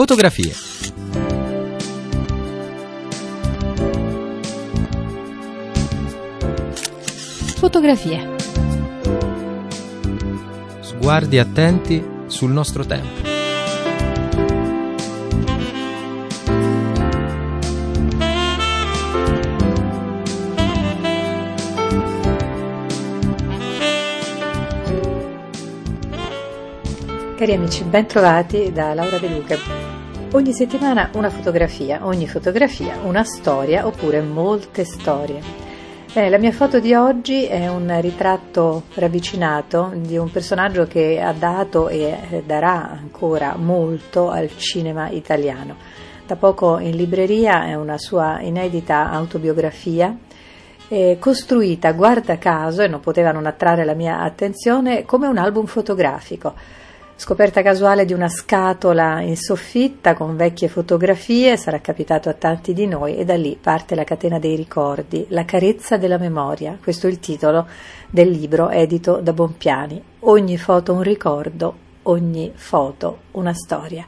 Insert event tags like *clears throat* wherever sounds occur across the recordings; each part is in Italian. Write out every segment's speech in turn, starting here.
Fotografie. Fotografie. Sguardi attenti sul nostro tempo. Cari amici, ben trovati da Laura De Luca. Ogni settimana una fotografia, ogni fotografia una storia oppure molte storie. Bene, la mia foto di oggi è un ritratto ravvicinato di un personaggio che ha dato e darà ancora molto al cinema italiano. Da poco in libreria è una sua inedita autobiografia eh, costruita, guarda caso, e non poteva non attrarre la mia attenzione, come un album fotografico Scoperta casuale di una scatola in soffitta con vecchie fotografie, sarà capitato a tanti di noi e da lì parte la catena dei ricordi, la carezza della memoria. Questo è il titolo del libro edito da Bompiani. Ogni foto un ricordo, ogni foto una storia.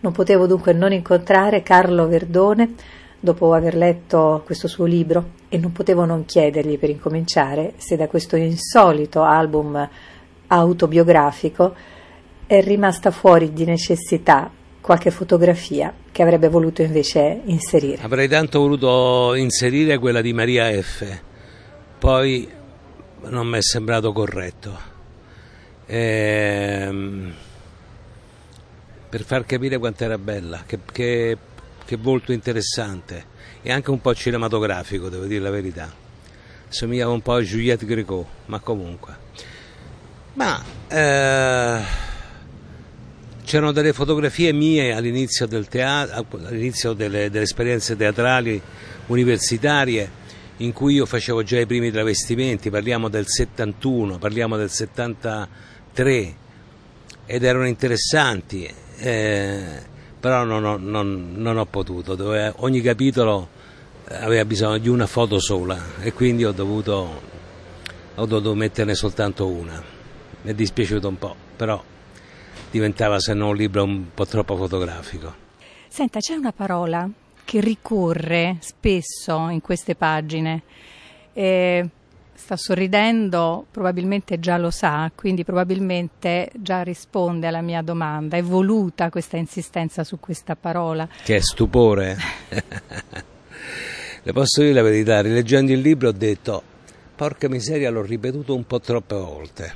Non potevo dunque non incontrare Carlo Verdone dopo aver letto questo suo libro e non potevo non chiedergli per incominciare se da questo insolito album autobiografico è rimasta fuori di necessità qualche fotografia che avrebbe voluto invece inserire. Avrei tanto voluto inserire quella di Maria F. Poi non mi è sembrato corretto. Ehm, per far capire quanto era bella, che, che, che, volto interessante e anche un po' cinematografico, devo dire la verità. Somigliava un po' a Juliette Gréco, ma comunque. Ma eh, c'erano delle fotografie mie all'inizio, del teatro, all'inizio delle, delle esperienze teatrali universitarie in cui io facevo già i primi travestimenti, parliamo del 71, parliamo del 73 ed erano interessanti, eh, però non ho, non, non ho potuto, dove ogni capitolo aveva bisogno di una foto sola e quindi ho dovuto, ho dovuto metterne soltanto una, mi è dispiaciuto un po', però diventava se no un libro un po' troppo fotografico. Senta, c'è una parola che ricorre spesso in queste pagine. E sta sorridendo, probabilmente già lo sa, quindi probabilmente già risponde alla mia domanda. È voluta questa insistenza su questa parola? Che è stupore. *laughs* Le posso dire la verità, rileggendo il libro ho detto, porca miseria, l'ho ripetuto un po' troppe volte.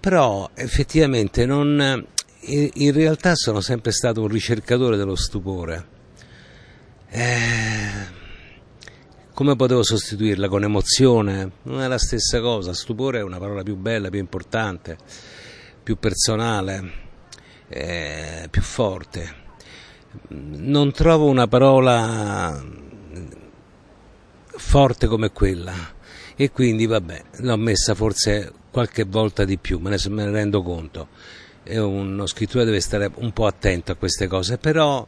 Però effettivamente non, in realtà sono sempre stato un ricercatore dello stupore. Eh, come potevo sostituirla con emozione? Non è la stessa cosa, stupore è una parola più bella, più importante, più personale, eh, più forte. Non trovo una parola forte come quella e quindi vabbè, l'ho messa forse qualche volta di più, me ne, me ne rendo conto uno scrittore deve stare un po' attento a queste cose, però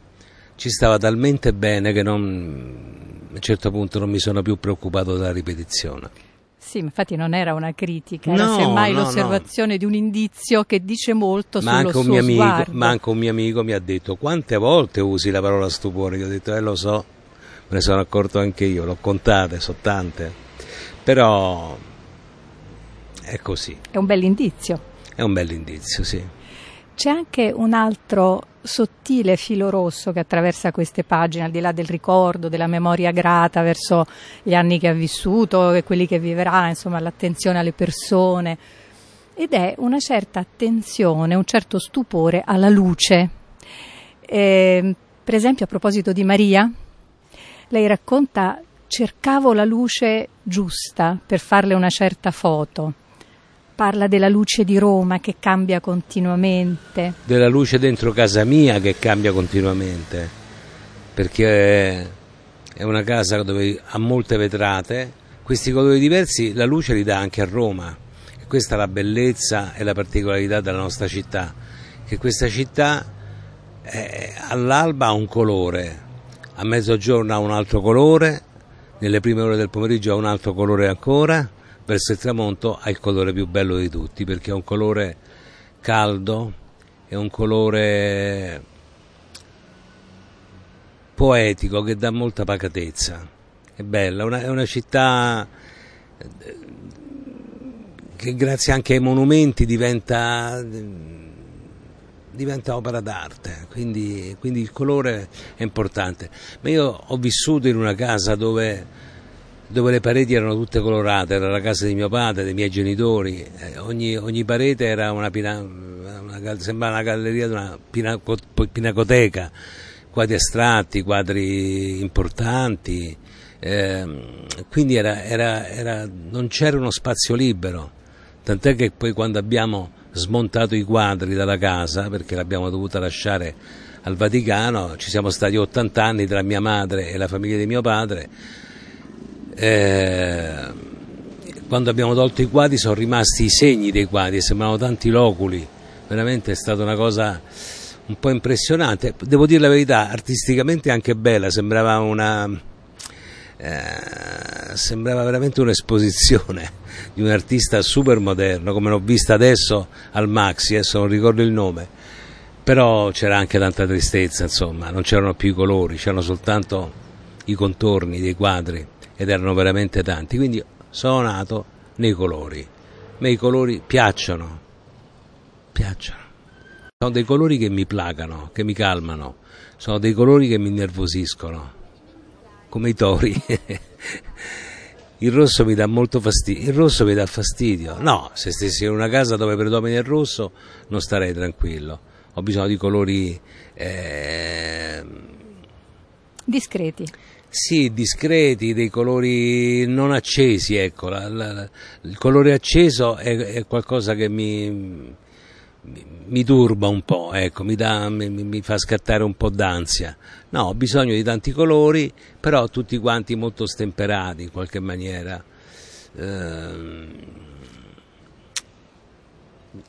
ci stava talmente bene che non, a un certo punto non mi sono più preoccupato della ripetizione. Sì, infatti non era una critica, era no, semmai no, l'osservazione no. di un indizio che dice molto ma sullo suo amico, sguardo. Ma anche un mio amico mi ha detto quante volte usi la parola stupore? Io ho detto, eh lo so, me ne sono accorto anche io, l'ho contate, so tante, però è così. È un bell'indizio. È un bell'indizio, sì. C'è anche un altro sottile filo rosso che attraversa queste pagine, al di là del ricordo, della memoria grata verso gli anni che ha vissuto e quelli che vivrà, insomma l'attenzione alle persone, ed è una certa attenzione, un certo stupore alla luce. Eh, per esempio a proposito di Maria, lei racconta cercavo la luce giusta per farle una certa foto parla della luce di Roma che cambia continuamente. Della luce dentro casa mia che cambia continuamente, perché è una casa dove ha molte vetrate, questi colori diversi la luce li dà anche a Roma. E questa è la bellezza e la particolarità della nostra città, che questa città è, all'alba ha un colore, a mezzogiorno ha un altro colore, nelle prime ore del pomeriggio ha un altro colore ancora verso il tramonto ha il colore più bello di tutti perché è un colore caldo, è un colore poetico che dà molta pacatezza. È bella, una, è una città eh, che grazie anche ai monumenti diventa, diventa opera d'arte, quindi, quindi, il colore è importante. Ma io ho vissuto in una casa dove, dove le pareti erano tutte colorate, era la casa di mio padre, dei miei genitori, eh, ogni, ogni, parete era una, pina, una, sembrava una galleria di una pinacoteca, quadri astratti, quadri importanti. Eh, quindi era, era, era, non c'era uno spazio libero tant'è che poi quando abbiamo smontato i quadri dalla casa, perché l'abbiamo dovuta lasciare al Vaticano, ci siamo stati 80 anni tra mia madre e la famiglia di mio padre, eh, quando abbiamo tolto i quadri sono rimasti i segni dei quadri, sembravano tanti loculi, veramente è stata una cosa un po' impressionante, devo dire la verità, artisticamente anche bella, sembrava una eh, sembrava veramente un'esposizione *laughs* di un artista super moderno, come l'ho vista adesso al Maxi, adesso non ricordo il nome, però c'era anche tanta tristezza, insomma, non c'erano più i colori, c'erano soltanto i contorni dei quadri ed erano veramente tanti, quindi sono nato nei colori. A me i colori piacciono, piacciono. Sono dei colori che mi placano, che mi calmano, sono dei colori che mi innervosiscono come i tori. *laughs* il rosso mi dà molto fastidio. Il rosso mi dà fastidio. No, se stessi in una casa dove predomina il rosso non starei tranquillo. Ho bisogno di colori eh... discreti. Sì, discreti, dei colori non accesi, ecco. La, la, il colore acceso è, è qualcosa che mi mi turba un po', ecco, mi, dà, mi, mi, fa scattare un po' d'ansia. No, ho bisogno di tanti colori, però tutti quanti molto stemperati in qualche maniera. Eh,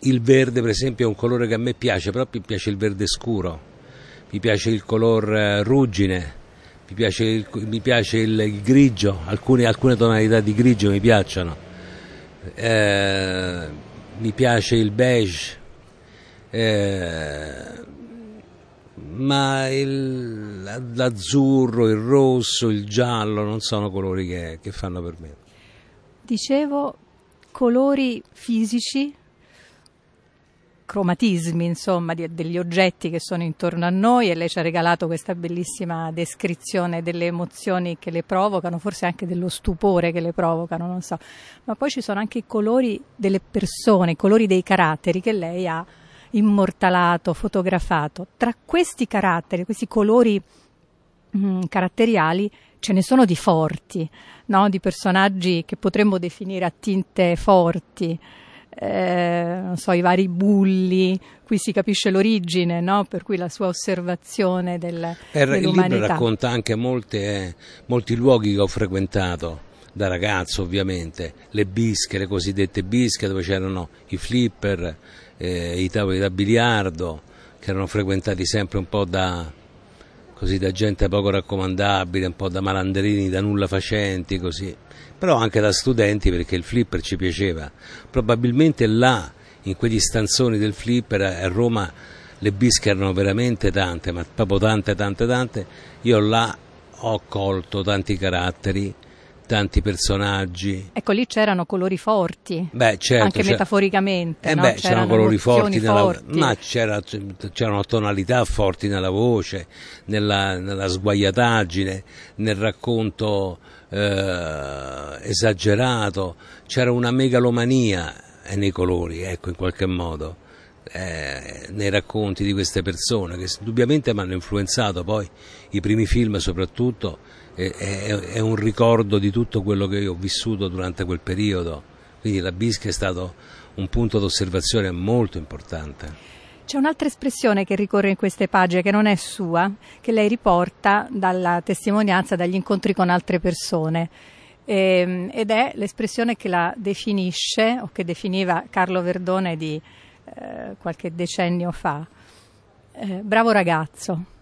il verde, per esempio, è un colore che a me piace, però mi piace il verde scuro, mi piace il color eh, ruggine, mi piace il, mi piace il, il grigio, alcune, alcune, tonalità di grigio mi piacciono. Eh, mi piace il beige, eh, ma il, l'azzurro, il rosso, il giallo non sono colori che, che fanno per me. Dicevo colori fisici, cromatismi insomma di, degli oggetti che sono intorno a noi e lei ci ha regalato questa bellissima descrizione delle emozioni che le provocano, forse anche dello stupore che le provocano, non so, ma poi ci sono anche i colori delle persone, i colori dei caratteri che lei ha immortalato, fotografato. Tra questi caratteri, questi colori mh, mm, caratteriali, ce ne sono di forti, no? di personaggi che potremmo definire a tinte forti. Eh, non so, i vari bulli, qui si capisce l'origine, no? per cui la sua osservazione del, eh, dell'umanità. Il libro racconta anche molte, molti luoghi che ho frequentato da ragazzo ovviamente, le bische, le cosiddette bische dove c'erano i flipper, eh, i tavoli da biliardo che erano frequentati sempre un po' da, così, da gente poco raccomandabile, un po' da malandrini, da nulla facenti, così. Però anche da studenti perché il flipper ci piaceva. Probabilmente là, in quegli stanzoni del flipper a Roma, le bische erano veramente tante, ma proprio tante, tante, tante. Io là ho colto tanti caratteri tanti personaggi. Ecco, lì c'erano colori forti, beh, certo, anche c'era... metaforicamente. Eh no? beh, c'erano, c'erano colori forti, nella... forti. ma c'era, c'erano tonalità forti nella voce, nella, nella sguaiataggine, nel racconto eh, esagerato, c'era una megalomania nei colori, ecco, in qualche modo. Eh, nei racconti di queste persone che indubbiamente mi hanno influenzato poi i primi film soprattutto è, è, è, un ricordo di tutto quello che ho vissuto durante quel periodo, quindi la Bisca è stato un punto d'osservazione molto importante. C'è un'altra espressione che ricorre in queste pagine che non è sua, che lei riporta dalla testimonianza, dagli incontri con altre persone. Ehm, ed è l'espressione che la definisce o che definiva Carlo Verdone di eh, qualche decennio fa. Eh, bravo ragazzo.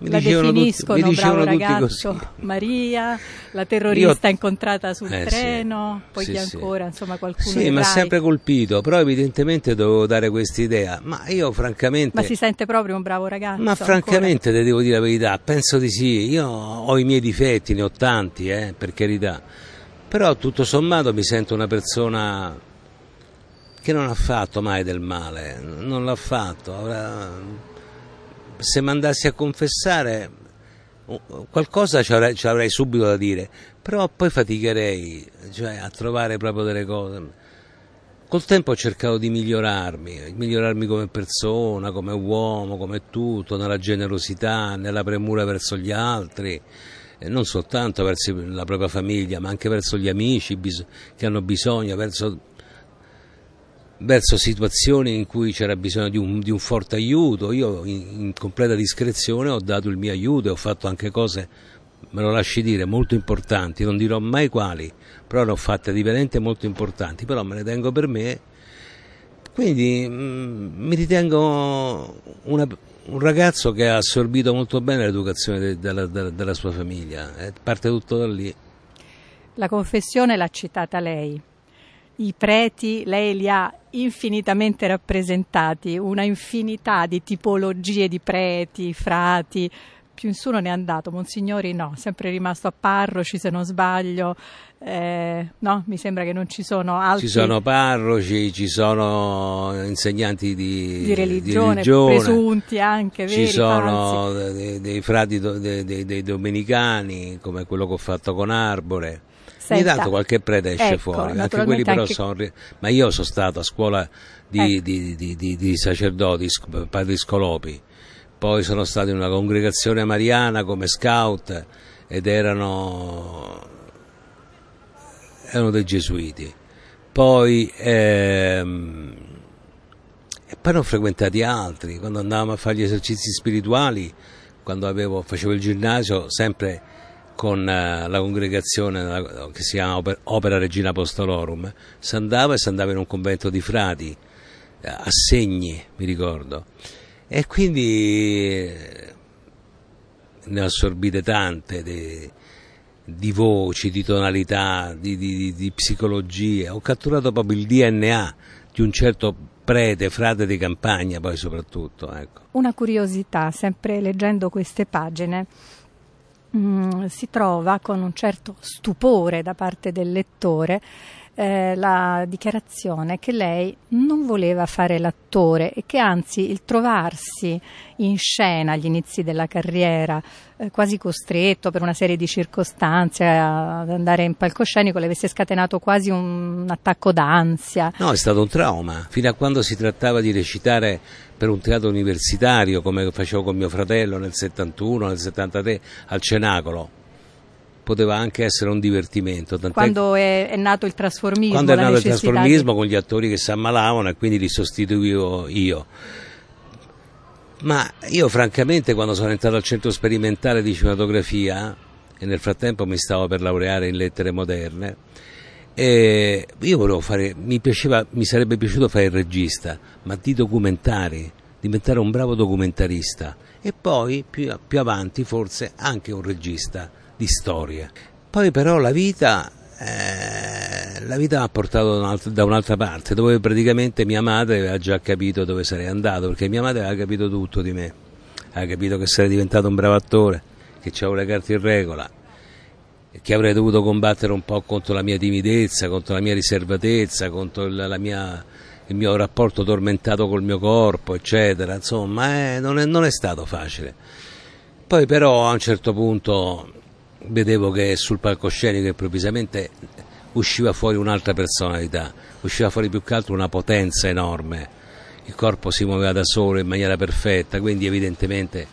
Mi la tutti- definiscono dicevano bravo tutti ragazzo così. Maria, la terrorista Io- incontrata sul Eh, sì. treno, poi Sì, chi sì. ancora, insomma qualcuno Sì, mi ha sempre colpito, però evidentemente dovevo dare questa idea. Ma io francamente... Ma si sente proprio un bravo ragazzo. Ma ancora. francamente ti devo dire la verità, penso di sì, io ho i miei difetti, ne ho tanti, eh, per carità, però tutto sommato mi sento una persona che non ha fatto mai del male, non l'ha fatto. Ora, se mi andassi a confessare qualcosa ci avrei, ci avrei subito da dire, però poi faticherei cioè, a trovare proprio delle cose. Col tempo ho cercato di migliorarmi, migliorarmi come persona, come uomo, come tutto, nella generosità, nella premura verso gli altri, non soltanto verso la propria famiglia, ma anche verso gli amici che hanno bisogno, verso, verso situazioni in cui c'era bisogno di un, di un forte aiuto. Io in, in completa discrezione ho dato il mio aiuto e ho fatto anche cose, me lo lasci dire, molto importanti, non dirò mai quali, però ne ho fatte di veramente molto importanti, però me ne tengo per me. Quindi mm, mi ritengo una- un ragazzo che ha assorbito molto bene l'educazione de- della, della- della sua famiglia, eh, parte tutto da lì. La confessione l'ha citata lei. I preti lei li ha infinitamente rappresentati, una infinità di tipologie di preti, frati. Più in su non è andato, Monsignori no, sempre rimasto a parroci se non sbaglio. Eh, no, mi sembra che non ci sono altri Ci sono parroci, ci sono insegnanti di, di religione, religione, presunti anche, veri, ci sono dei, dei frati dei- dei domenicani, come quello che ho fatto con Arbore. Ogni tanto qualche prete esce ecco, fuori, anche quelli però anche- sono... Ma io sono stato a scuola di, Ecco. di- di- di- sacerdoti, padri scolopi, poi sono stato in una congregazione mariana come scout ed erano, erano dei gesuiti. Poi, ehm, e poi ne ho frequentati altri, quando andavamo a fare gli esercizi spirituali, quando avevo- facevo il ginnasio, sempre con eh, la congregazione che si chiama Oper- Opera Regina Apostolorum, si andava e si andava in un convento di frati, eh, a segni, mi ricordo. E quindi eh, ne ho assorbite tante di, di voci, di tonalità, di, di- di- psicologia. Ho catturato proprio il DNA di un certo prete, frate di campagna, poi soprattutto. Ecco. Una curiosità, sempre leggendo queste pagine, mm, si trova con un certo stupore da parte del lettore eh, la dichiarazione che lei non voleva fare l'attore e che anzi il trovarsi in scena agli inizi della carriera, eh, quasi costretto per una serie di circostanze ad andare in palcoscenico, le avesse scatenato quasi un attacco d'ansia. No, è stato un trauma, fino a quando si trattava di recitare per un teatro universitario, come facevo con mio fratello nel 71, nel 73, al Cenacolo. Poteva anche essere un divertimento. tant'è Quando è, è nato il trasformismo, quando è nato il necessità di- trasformismo con gli attori che si ammalavano e quindi li sostituivo io. Ma io francamente quando sono entrato al centro sperimentale di cinematografia e nel frattempo mi stavo per laureare in lettere moderne, e io volevo fare, mi, piaceva, mi sarebbe piaciuto fare il regista, ma di documentari, diventare un bravo documentarista e poi più, più avanti forse anche un regista di storie. Poi però la vita, eh, la vita mi ha portato da un'altra parte, dove praticamente mia madre aveva già capito dove sarei andato, perché mia madre aveva capito tutto di me, aveva capito che sarei diventato un bravo attore, che avevo le carte in regola, che avrei dovuto combattere un po' contro la mia timidezza, contro la mia riservatezza, contro il, mia, il mio rapporto tormentato col mio corpo, eccetera. Insomma, eh, non, è, non è stato facile. Poi però a un certo punto vedevo che sul palcoscenico improvvisamente usciva fuori un'altra personalità, usciva fuori più che altro una potenza enorme, il corpo si muoveva da solo in maniera perfetta, quindi evidentemente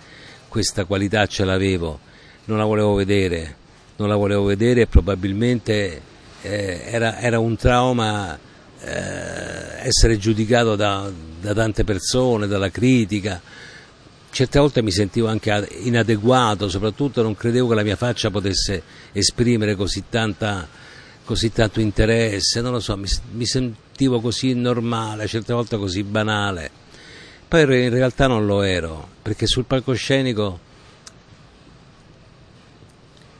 questa qualità ce l'avevo, non la volevo vedere, non la volevo vedere e probabilmente eh, era, era un trauma eh, essere giudicato da, da tante persone, dalla critica. Certe volte mi sentivo anche ad- inadeguato, soprattutto non credevo che la mia faccia potesse esprimere così, tanta, così tanto interesse, non lo so, mi, mi sentivo così normale, certe volte così banale. Poi in realtà non lo ero, perché sul palcoscenico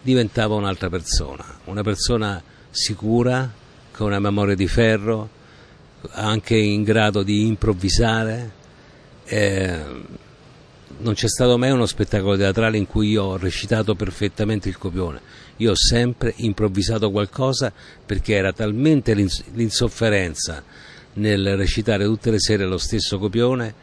diventavo un'altra persona, una persona sicura, con una memoria di ferro, anche in grado di improvvisare. Eh, non c'è stato mai uno spettacolo teatrale in cui io ho recitato perfettamente il copione. Io ho sempre improvvisato qualcosa perché era talmente l'insofferenza nel recitare tutte le sere lo stesso copione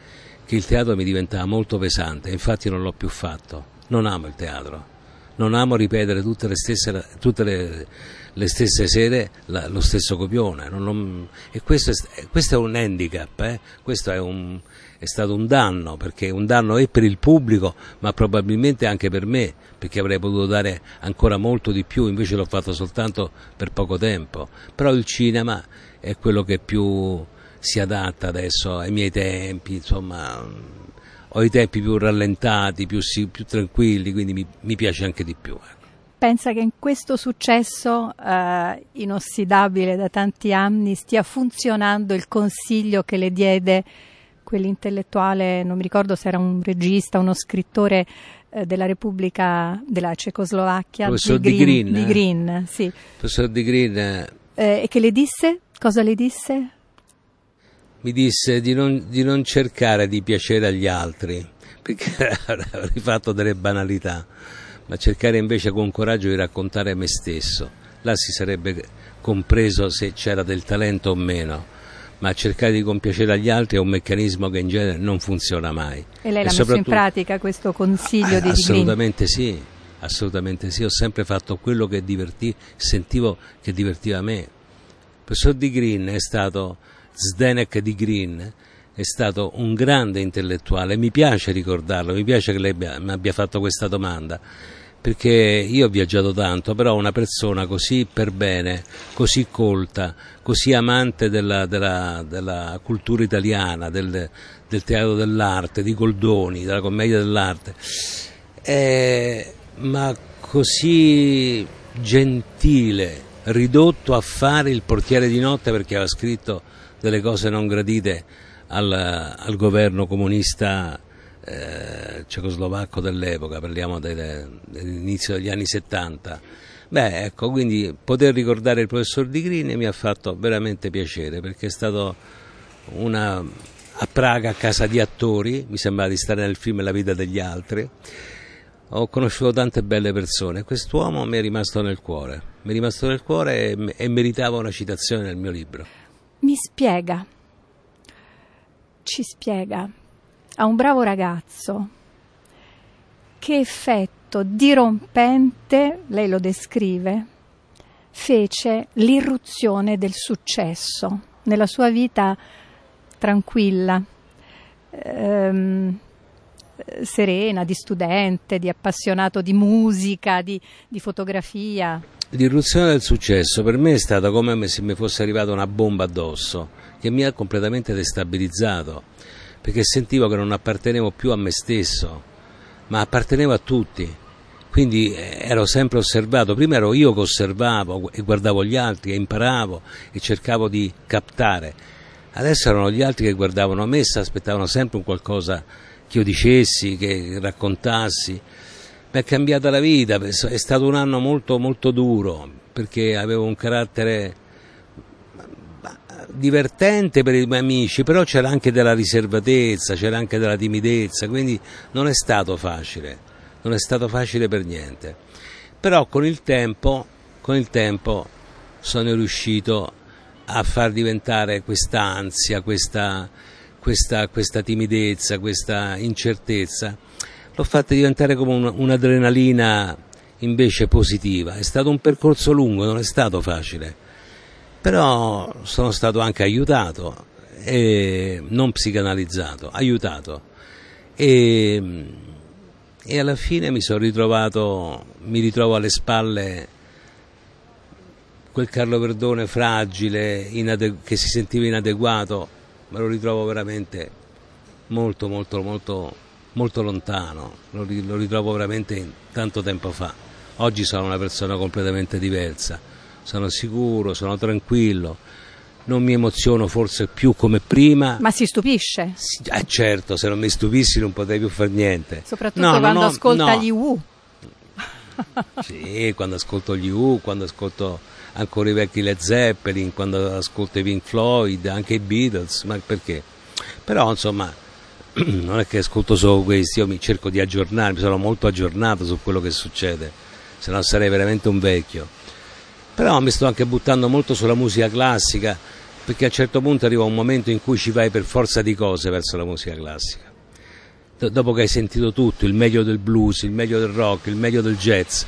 che il teatro mi diventava molto pesante. Infatti non l'ho più fatto. Non amo il teatro. Non amo ripetere tutte le stesse, tutte le, le stesse sere la, lo stesso copione. Non, non, e questo è, questo è, un handicap, eh? questo è un, è stato un danno, perché un danno è per il pubblico, ma probabilmente anche per me, perché avrei potuto dare ancora molto di più, invece l'ho fatto soltanto per poco tempo. Però il cinema è quello che più si adatta adesso ai miei tempi, insomma, ho i tempi più rallentati, più, più tranquilli, quindi mi, mi, piace anche di più. Ecco. Pensa che in questo successo eh, inossidabile da tanti anni stia funzionando il consiglio che le diede quell'intellettuale, non mi ricordo se era un regista, uno scrittore eh, della Repubblica della Cecoslovacchia, professor di Green, di Green, eh? sì. professor di Green. Eh, e che le disse? Cosa le disse? Mi disse di non, di non cercare di piacere agli altri, perché *laughs* avrei fatto delle banalità, ma cercare invece con coraggio di raccontare me stesso. Là si sarebbe compreso se c'era del talento o meno ma cercare di compiacere agli altri è un meccanismo che in genere non funziona mai. E lei l'ha e messo in pratica questo consiglio di Assolutamente sì, assolutamente sì, ho sempre fatto quello che divertì, sentivo che divertiva me. Il professor Di Green è stato, Zdenek Di Green, è stato un grande intellettuale, mi piace ricordarlo, mi piace che lei mi abbia fatto questa domanda perché io ho viaggiato tanto, però una persona così per bene, così colta, così amante della, della, della cultura italiana, del, del, teatro dell'arte, di Goldoni, della commedia dell'arte, eh, ma così gentile, ridotto a fare il portiere di notte perché aveva scritto delle cose non gradite al, al governo comunista eh, cecoslovacco dell'epoca, parliamo dell'inizio degli anni 70. Beh, ecco, quindi poter ricordare il professor Di Grini mi ha fatto veramente piacere perché è stato una, a Praga a casa di attori, mi sembrava di stare nel film La vita degli altri. Ho conosciuto tante belle persone quest'uomo mi è rimasto nel cuore, mi è rimasto nel cuore e, e meritava una citazione nel mio libro. Mi spiega, ci spiega. A un bravo ragazzo. Che effetto dirompente, lei lo descrive, fece l'irruzione del successo nella sua vita tranquilla, ehm, serena, di studente, di appassionato di musica, di, di fotografia. L'irruzione del successo per me è stata come se mi fosse arrivata una bomba addosso, che mi ha completamente destabilizzato perché sentivo che non appartenevo più a me stesso, ma appartenevo a tutti. Quindi eh, ero sempre osservato, prima ero io che osservavo e guardavo gli altri e imparavo e cercavo di captare. Adesso erano gli altri che guardavano me e si aspettavano sempre un qualcosa che io dicessi, che raccontassi. Mi è cambiata la vita, è stato un anno molto molto duro perché avevo un carattere divertente per i miei amici, però c'era anche della riservatezza, c'era anche della timidezza, quindi non è stato facile, non è stato facile per niente. Però con il tempo, con il tempo sono riuscito a far diventare questa ansia, questa, questa, questa timidezza, questa incertezza, l'ho fatta diventare come un, un'adrenalina invece positiva. È stato un percorso lungo, non è stato facile però sono stato anche aiutato, non psicanalizzato, aiutato e, e alla fine mi sono ritrovato, mi ritrovo alle spalle quel Carlo Verdone fragile, inade- che si sentiva inadeguato, me lo ritrovo veramente molto molto molto molto lontano, lo, ritrovo veramente tanto tempo fa. Oggi sono una persona completamente diversa sono sicuro, sono tranquillo, non mi emoziono forse più come prima. Ma si stupisce? Eh certo, se non mi stupissi non potrei più fare niente. Soprattutto no, quando ho, ascolta no. gli Wu. sì, quando ascolto gli U, quando ascolto ancora i vecchi Led Zeppelin, quando ascolto i Pink Floyd, anche i Beatles, ma perché? Però insomma *clears throat* non è che ascolto solo questi, io mi cerco di aggiornarmi, sono molto aggiornato su quello che succede, se no sarei veramente un vecchio. Però mi sto anche buttando molto sulla musica classica, perché a un certo punto arriva un momento in cui ci vai per forza di cose verso la musica classica. Dopo che hai sentito tutto, il meglio del blues, il meglio del rock, il meglio del jazz,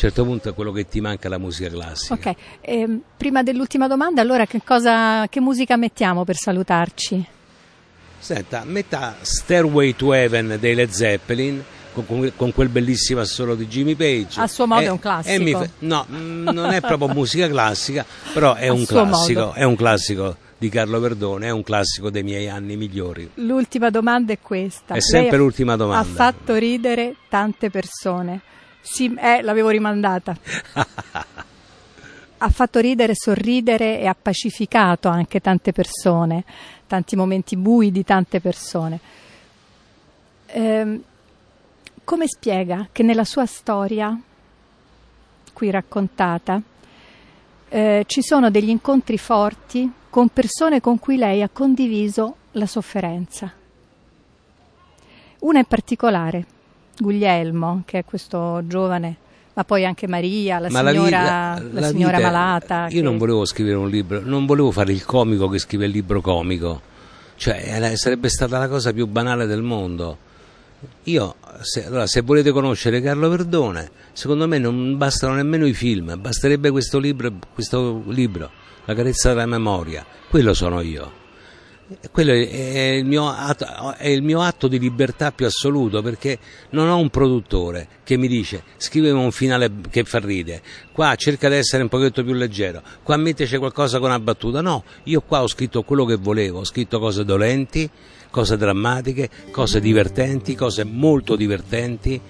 certo punto è quello che ti manca la musica classica. Ok, eh, prima dell'ultima domanda, allora che, cosa, che musica mettiamo per salutarci? Senta, metà Stairway to Heaven dei Led Zeppelin con, con, quel bellissimo assolo di Jimmy Page. A suo modo e, è un classico. Fa, no, mm, non è proprio *laughs* musica classica, però è un classico, è un classico di Carlo Verdone, è un classico dei miei anni migliori. L'ultima domanda è questa. È sempre Lei l'ultima domanda. Ha fatto ridere tante persone. Sì, eh, l'avevo rimandata. *laughs* ha fatto ridere, sorridere e ha pacificato anche tante persone tanti momenti bui di tante persone. Eh, come spiega che nella sua storia, qui raccontata, eh, ci sono degli incontri forti con persone con cui lei ha condiviso la sofferenza? Una in particolare, Guglielmo, che è questo giovane ma poi anche Maria, la ma signora, la, la, la signora vita, malata. Io che... non volevo scrivere un libro, non volevo fare il comico che scrive il libro comico, cioè sarebbe stata la cosa più banale del mondo. Io, se, allora, se volete conoscere Carlo Verdone, secondo me non bastano nemmeno i film, basterebbe questo libro, questo libro La carezza della memoria, quello sono io quello è il, atto, è il, mio atto, di libertà più assoluto perché non ho un produttore che mi dice scrivimi un finale che fa ridere, qua cerca di essere un pochetto più leggero, qua metteci qualcosa con una battuta, no, io qua ho scritto quello che volevo, ho scritto cose dolenti, cose drammatiche, cose divertenti, cose molto divertenti,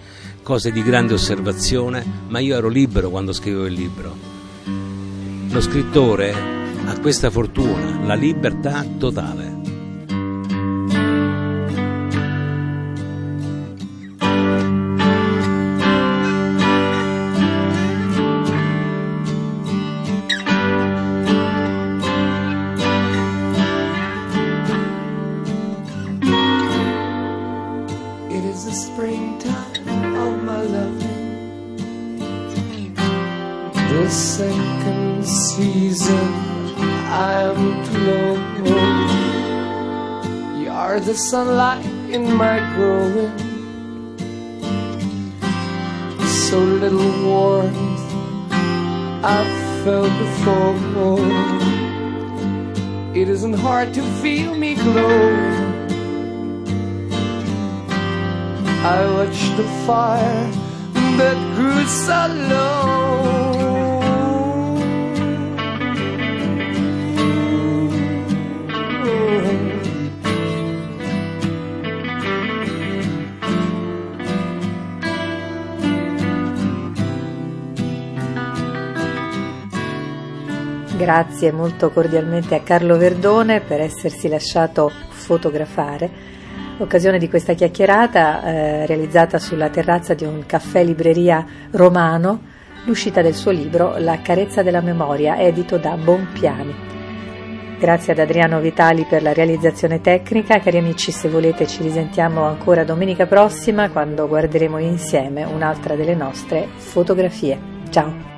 cose di grande osservazione, ma io ero libero quando scrivevo il libro. Lo scrittore ha questa fortuna, la libertà totale. Are the sunlight in my growing. So little warmth I've felt before. It isn't hard to feel me glow. I watched the fire that grew so low. Grazie molto cordialmente a Carlo Verdone per essersi lasciato fotografare. Occasione di questa chiacchierata eh, realizzata sulla terrazza di un caffè libreria romano, l'uscita del suo libro La carezza della memoria, edito da Bonpiani. Grazie ad Adriano Vitali per la realizzazione tecnica. Cari amici, se volete ci risentiamo ancora domenica prossima quando guarderemo insieme un'altra delle nostre fotografie. Ciao!